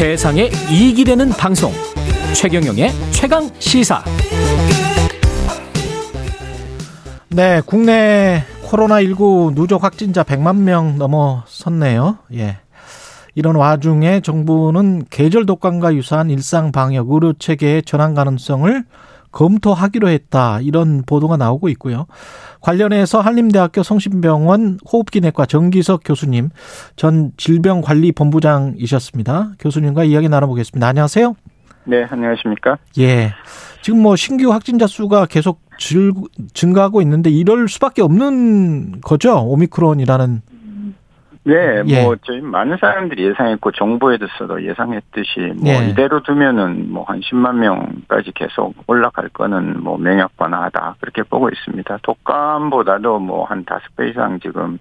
세상에 이익이 되는 방송 최경영의 최강 시사 네, 국내 코로나19 누적 확진자 100만 명 넘어섰네요. 예. 이런 와중에 정부는 계절 독감과 유사한 일상 방역 의료 체계의 전환 가능성을 검토하기로 했다. 이런 보도가 나오고 있고요. 관련해서 한림대학교 성심병원 호흡기내과 정기석 교수님, 전 질병관리본부장이셨습니다. 교수님과 이야기 나눠보겠습니다. 안녕하세요. 네, 안녕하십니까? 예. 지금 뭐 신규 확진자 수가 계속 증가하고 있는데 이럴 수밖에 없는 거죠. 오미크론이라는 네, 예. 뭐 저희 많은 사람들이 예상했고 정부에서도 예상했듯이 뭐 예. 이대로 두면은 뭐 한 10만 명까지 계속 올라갈 거는 뭐 명약 관화하다 그렇게 보고 있습니다. 독감보다도 뭐 한 다섯 배 이상 지금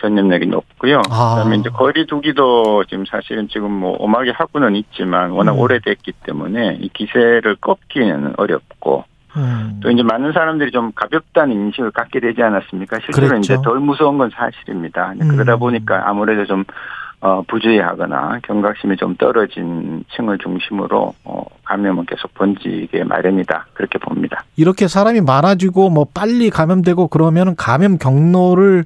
전염력이 높고요. 아. 그다음에 이제 거리두기도 지금 사실은 지금 뭐 엄하게 하고는 있지만 워낙 음. 오래됐기 때문에 이 기세를 꺾기는 어렵고 음. 또 이제 많은 사람들이 좀 가볍다는 인식을 갖게 되지 않았습니까? 실제로 그랬죠. 이제 덜 무서운 건 사실입니다. 음. 그러다 보니까 아무래도 좀 어, 부주의하거나 경각심이 좀 떨어진 층을 중심으로 어, 감염은 계속 번지게 마련이다 그렇게 봅니다. 이렇게 사람이 많아지고 뭐 빨리 감염되고 그러면 감염 경로를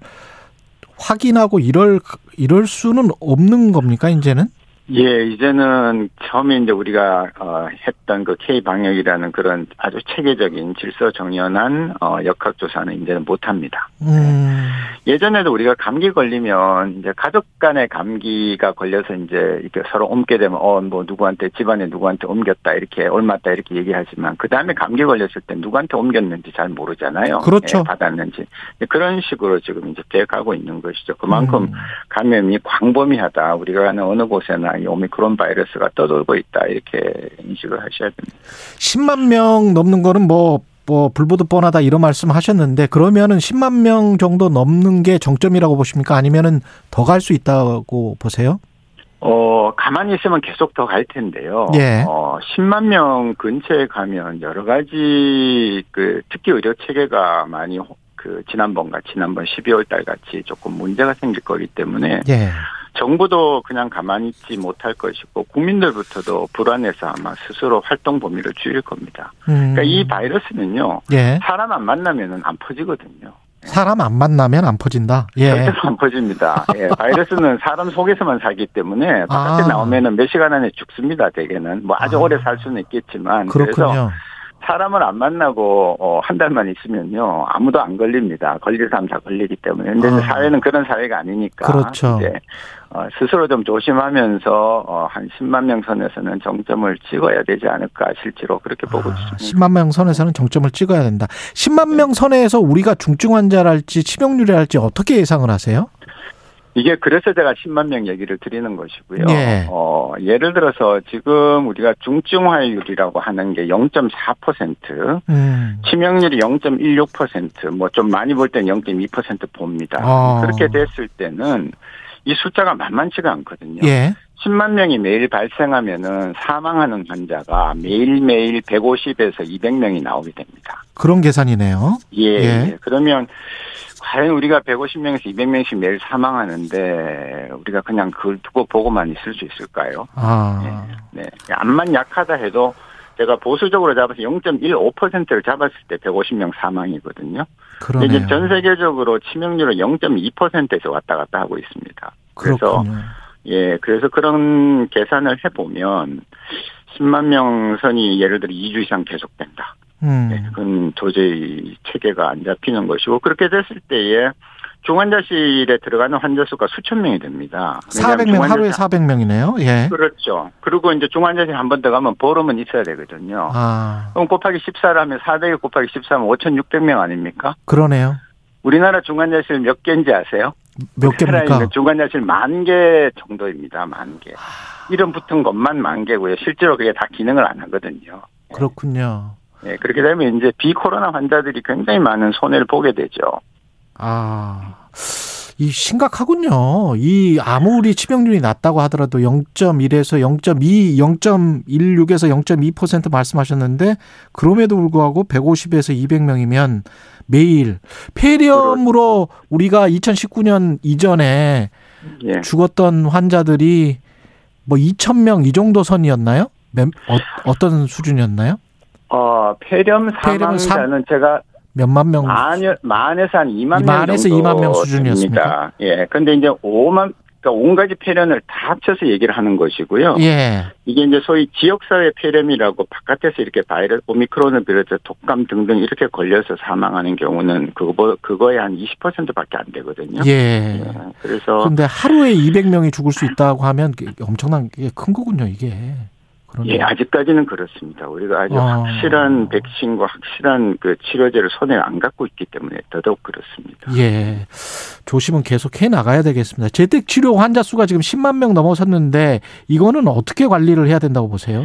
확인하고 이럴 이럴 수는 없는 겁니까 이제는? 예, 이제는 처음에 이제 우리가 어, 했던 그 K 방역이라는 그런 아주 체계적인 질서 정연한 어, 역학 조사는 이제는 못 합니다. 음. 예전에도 우리가 감기 걸리면 이제 가족 간의 감기가 걸려서 이제 이렇게 서로 옮게 되면 어 뭐 누구한테 집안에 누구한테 옮겼다 이렇게 옮았다 이렇게 얘기하지만 그 다음에 감기 걸렸을 때 누구한테 옮겼는지 잘 모르잖아요. 그렇죠. 예, 받았는지 그런 식으로 지금 이제 돼가고 있는 것이죠. 그만큼 음. 감염이 광범위하다. 우리가 가는 어느 곳에나 이 오미크론 바이러스가 떠돌고 있다 이렇게 인식을 하셔야 됩니다. 10만 명 넘는 거는 뭐, 뭐, 불보듯 뻔하다 이런 말씀 하셨는데, 그러면은 10만 명 정도 넘는 게 정점이라고 보십니까? 아니면은 더 갈 수 있다고 보세요? 어, 가만히 있으면 계속 더 갈 텐데요. 예. 어, 10만 명 근처에 가면 여러 가지 그 특히 의료 체계가 많이 호- 그 지난번과 지난번 12월 달 같이 조금 문제가 생길 거기 때문에 예. 정부도 그냥 가만히 있지 못할 것이고 국민들부터도 불안해서 아마 스스로 활동 범위를 줄일 겁니다. 음. 그러니까 이 바이러스는요. 예. 사람 안 만나면은 안 퍼지거든요. 사람 안 만나면 안 퍼진다. 예. 절대로 안 퍼집니다. 예, 바이러스는 사람 속에서만 살기 때문에 바깥에 아. 나오면은 몇 시간 안에 죽습니다. 대개는 뭐 아주 아. 오래 살 수는 있겠지만 그래서 그렇군요. 사람을 안 만나고 어, 한 달만 있으면요 아무도 안 걸립니다. 걸릴 사람 다 걸리기 때문에 근데 아. 사회는 그런 사회가 아니니까 그렇죠. 이제 어, 스스로 좀 조심하면서 어, 한 10만 명 선에서는 정점을 찍어야 되지 않을까 실제로 그렇게 보고 아, 있습니다. 10만 명 선에서는 정점을 찍어야 된다. 10만 명 선에서 우리가 중증 환자랄지 치명률이랄지 어떻게 예상을 하세요? 이게 그래서 제가 10만 명 얘기를 드리는 것이고요. 예. 어, 예를 들어서 지금 우리가 중증화율이라고 하는 게 0.4%, 음. 치명률이 0.16%, 뭐 좀 많이 볼 땐 0.2% 봅니다. 아. 그렇게 됐을 때는 이 숫자가 만만치가 않거든요. 예. 10만 명이 매일 발생하면은 사망하는 환자가 매일매일 150에서 200명이 나오게 됩니다. 그런 계산이네요. 예, 예. 예. 그러면 과연 우리가 150명에서 200명씩 매일 사망하는데 우리가 그냥 그걸 두고 보고만 있을 수 있을까요? 아. 네. 암만 약하다 해도 제가 보수적으로 잡아서 0.15%를 잡았을 때 150명 사망이거든요. 그러네요. 이제 전 세계적으로 치명률은 0.2%에서 왔다 갔다 하고 있습니다. 그래서 그렇군요. 예, 그래서 그런 계산을 해보면 10만 명 선이 예를 들어 2주 이상 계속된다. 음. 네, 그건 도저히 체계가 안 잡히는 것이고 그렇게 됐을 때에 중환자실에 들어가는 환자 수가 수천 명이 됩니다. 왜냐하면 400명 하루에 중환자실- 400명이네요. 예. 그렇죠. 그리고 이제 중환자실 한번더 가면 보름은 있어야 되거든요. 아, 그럼 곱하기 14를 하면 400에 곱하기 14면 5,600명 아닙니까? 그러네요. 우리나라 중환자실 몇 개인지 아세요? 몇 개입니까? 중환자실 만 개 정도입니다. 만 개. 이름 붙은 것만 만 개고요. 실제로 그게 다 기능을 안 하거든요. 그렇군요. 예, 그렇게 되면 이제 비코로나 환자들이 굉장히 많은 손해를 보게 되죠. 아, 이 심각하군요. 이 아무리 치명률이 낮다고 하더라도 0.1에서 0.2, 0.16에서 0.2% 말씀하셨는데 그럼에도 불구하고 150에서 200명이면 매일 폐렴으로 우리가 2019년 이전에 예. 죽었던 환자들이 뭐 2천 명이 정도 선이었나요? 몇, 어, 떤 수준이었나요? 어, 폐렴 사망자는 제가 몇만 명 만, 만에서 한 2만 명 만에서 정도 2만 명 수준이었습니까? 됩니다. 예. 근데 이제 5만 그러니까 온 가지 폐렴을 다 합쳐서 얘기를 하는 것이고요. 예. 이게 이제 소위 지역사회 폐렴이라고 바깥에서 이렇게 바이러스 오미크론을 비롯해 독감 등등 이렇게 걸려서 사망하는 경우는 그거 그거의 한 20%밖에 안 되거든요. 예. 예. 그래서 근데 하루에 200명이 죽을 수 있다고 하면 엄청난 게 큰 거군요, 이게. 그러네. 예, 아직까지는 그렇습니다. 우리가 아주 아. 확실한 백신과 확실한 그 치료제를 손에 안 갖고 있기 때문에 더더욱 그렇습니다. 예. 조심은 계속 해 나가야 되겠습니다. 재택 치료 환자 수가 지금 10만 명 넘어섰는데 이거는 어떻게 관리를 해야 된다고 보세요?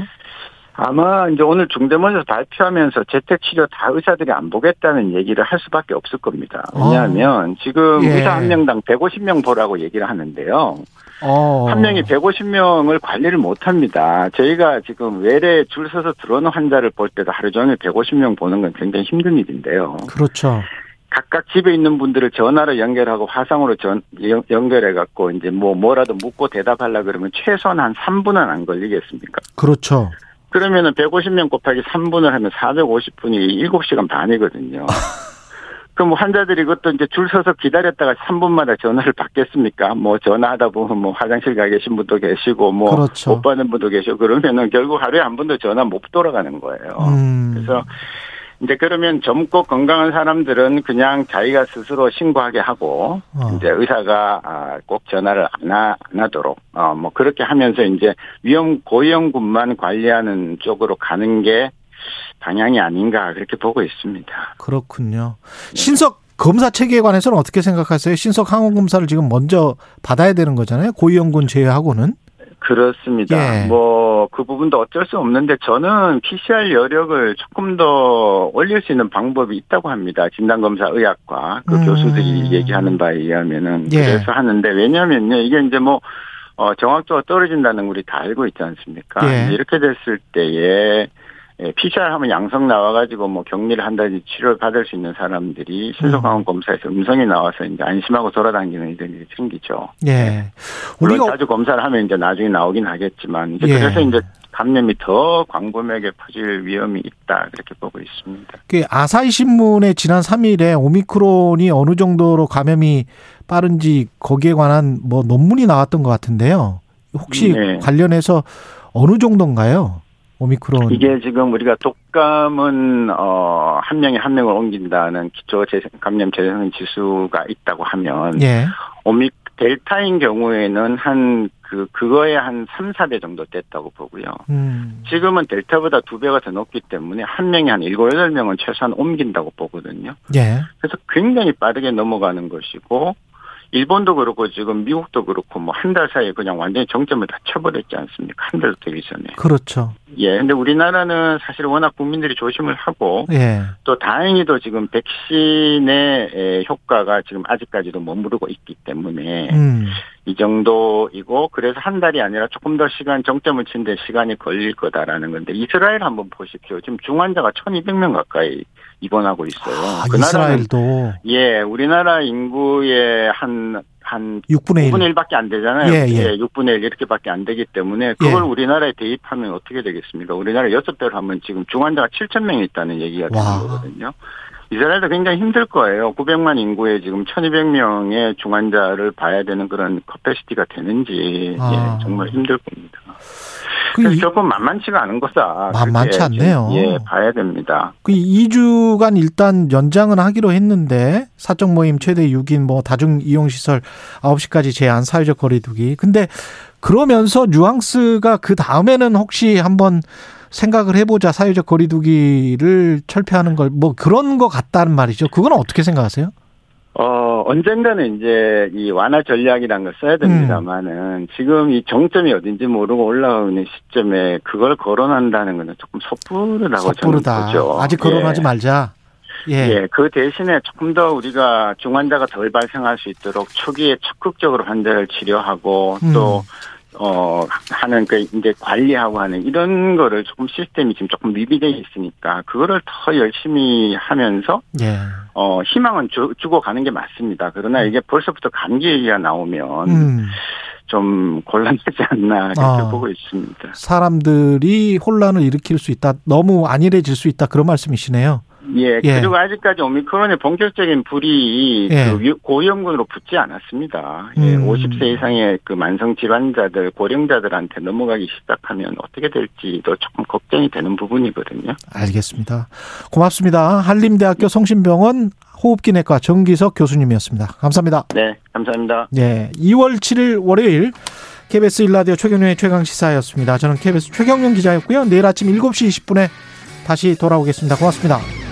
아마 이제 오늘 중대본에서 발표하면서 재택치료 다 의사들이 안 보겠다는 얘기를 할 수밖에 없을 겁니다. 왜냐하면 지금 예. 의사 한 명당 150명 보라고 얘기를 하는데요. 어. 한 명이 150명을 관리를 못 합니다. 저희가 지금 외래 줄 서서 들어오는 환자를 볼 때도 하루 종일 150명 보는 건 굉장히 힘든 일인데요. 그렇죠. 각각 집에 있는 분들을 전화로 연결하고 화상으로 전, 연결해 갖고 이제 뭐 뭐라도 묻고 대답하려 그러면 최소한 한 3분은 안 걸리겠습니까? 그렇죠. 그러면은 150명 곱하기 3분을 하면 450분이 7시간 반이거든요. 그럼 환자들이 그것도 이제 줄 서서 기다렸다가 3분마다 전화를 받겠습니까? 뭐 전화하다 보면 뭐 화장실 가 계신 분도 계시고 뭐못 그렇죠. 받는 분도 계시고 그러면은 결국 하루에 한 번도 전화 못 돌아가는 거예요. 음. 그래서 이제 그러면 젊고 건강한 사람들은 그냥 자기가 스스로 신고하게 하고 어. 이제 의사가 아, 꼭 전화를 안, 하, 안 하도록 어 뭐 그렇게 하면서 이제 위험 고위험군만 관리하는 쪽으로 가는 게 방향이 아닌가 그렇게 보고 있습니다. 그렇군요. 신속 검사 체계에 관해서는 어떻게 생각하세요? 신속 항원 검사를 지금 먼저 받아야 되는 거잖아요. 고위험군 제외하고는. 그렇습니다. 예. 뭐그 부분도 어쩔 수 없는데 저는 PCR 여력을 조금 더 올릴 수 있는 방법이 있다고 합니다. 진단검사 의학과 그 음. 교수들이 얘기하는 바에 의하면은 예. 그래서 하는데 왜냐하면요 이게 이제 뭐 어, 정확도가 떨어진다는 걸 우리 다 알고 있지 않습니까? 예. 이렇게 됐을 때에 예, PCR 하면 양성 나와가지고 뭐 격리를 한다든지 치료를 받을 수 있는 사람들이 신속항원 검사에서 음성이 나와서 이제 안심하고 돌아다니는 일들이 생기죠. 예. 물론 우리가 자주 검사를 하면 이제 나중에 나오긴 하겠지만 이제 예. 그래서 이제 감염이 더 광범위하게 퍼질 위험이 있다 그렇게 보고 있습니다. 그 아사히 신문에 지난 3일에 오미크론이 어느 정도로 감염이 빠른지 거기에 관한 뭐 논문이 나왔던 것 같은데요. 혹시 네. 관련해서 어느 정도인가요? 오미크론. 이게 지금 우리가 독감은 어 한 명이 한 명을 옮긴다는 기초 재생 감염 재생 지수가 있다고 하면 예. 오미 델타인 경우에는 한 그 그거에 한 3, 4배 정도 됐다고 보고요. 음. 지금은 델타보다 두 배가 더 높기 때문에 한 명이 한 7, 8명은 최소한 옮긴다고 보거든요. 예. 그래서 굉장히 빠르게 넘어가는 것이고 일본도 그렇고 지금 미국도 그렇고 뭐 한 달 사이에 그냥 완전히 정점을 다 쳐버렸지 않습니까? 한 달 되기 전에. 그렇죠. 예. 근데 우리나라는 사실 워낙 국민들이 조심을 하고 예. 또 다행히도 지금 백신의 에, 효과가 지금 아직까지도 머무르고 있기 때문에 음. 이 정도이고 그래서 한 달이 아니라 조금 더 시간 정점을 치는데 시간이 걸릴 거다라는 건데 이스라엘 한번 보십시오. 지금 중환자가 1,200명 가까이 입원하고 있어요. 아, 그 이스라엘도 예, 우리나라 인구의 한, 한 6분의 1. 5분의 1밖에 안 되잖아요. 예, 예. 6분의 1 이렇게밖에 안 되기 때문에 그걸 예. 우리나라에 대입하면 어떻게 되겠습니까? 우리나라 6배로 하면 지금 중환자가 7천 명이 있다는 얘기가 되는 와. 거거든요. 이스라엘도 굉장히 힘들 거예요. 900만 인구에 지금 1200명의 중환자를 봐야 되는 그런 capacity가 되는지 아. 예, 정말 힘들 겁니다. 그, 이- 조금 만만치가 않은 거다. 만만치 않네요. 예, 봐야 됩니다. 그 2주간 일단 연장은 하기로 했는데 사적 모임 최대 6인 뭐 다중 이용 시설 9시까지 제한 사회적 거리두기. 근데 그러면서 뉘앙스가 그 다음에는 혹시 한번 생각을 해보자 사회적 거리두기를 철폐하는 걸 뭐 그런 거 같다는 말이죠. 그건 어떻게 생각하세요? 어, 언젠가는 이제 이 완화 전략이라는 걸 써야 됩니다만은 지금 이 정점이 어딘지 모르고 올라오는 시점에 그걸 거론한다는 거는 조금 섣부르다고 섣부르다. 저는 보죠. 아직 거론하지 예. 말자. 예. 예, 그 대신에 조금 더 우리가 중환자가 덜 발생할 수 있도록 초기에 적극적으로 환자를 치료하고 음. 또 어, 하는, 그, 이제 관리하고 하는 이런 거를 조금 시스템이 지금 조금 미비되어 있으니까, 그거를 더 열심히 하면서, 예. 어, 희망은 주, 주고 가는 게 맞습니다. 그러나 이게 벌써부터 감기 얘기가 나오면, 음. 좀 곤란하지 않나 이렇게 아. 보고 있습니다. 사람들이 혼란을 일으킬 수 있다. 너무 안일해질 수 있다. 그런 말씀이시네요. 예, 예. 그리고 아직까지 오미크론의 본격적인 불이 예. 그 위- 고위험군으로 붙지 않았습니다. 예, 음. 50세 이상의 그 만성 질환자들, 고령자들한테 넘어가기 시작하면 어떻게 될지도 조금 걱정이 되는 부분이거든요. 알겠습니다. 고맙습니다. 한림대학교 성심병원 호흡기내과 정기석 교수님이었습니다. 감사합니다. 네, 감사합니다. 예, 2월 7일 월요일 KBS 일라디오 최경영의 최강 시사였습니다. 저는 KBS 최경영 기자였고요. 내일 아침 7시 20분에 다시 돌아오겠습니다. 고맙습니다.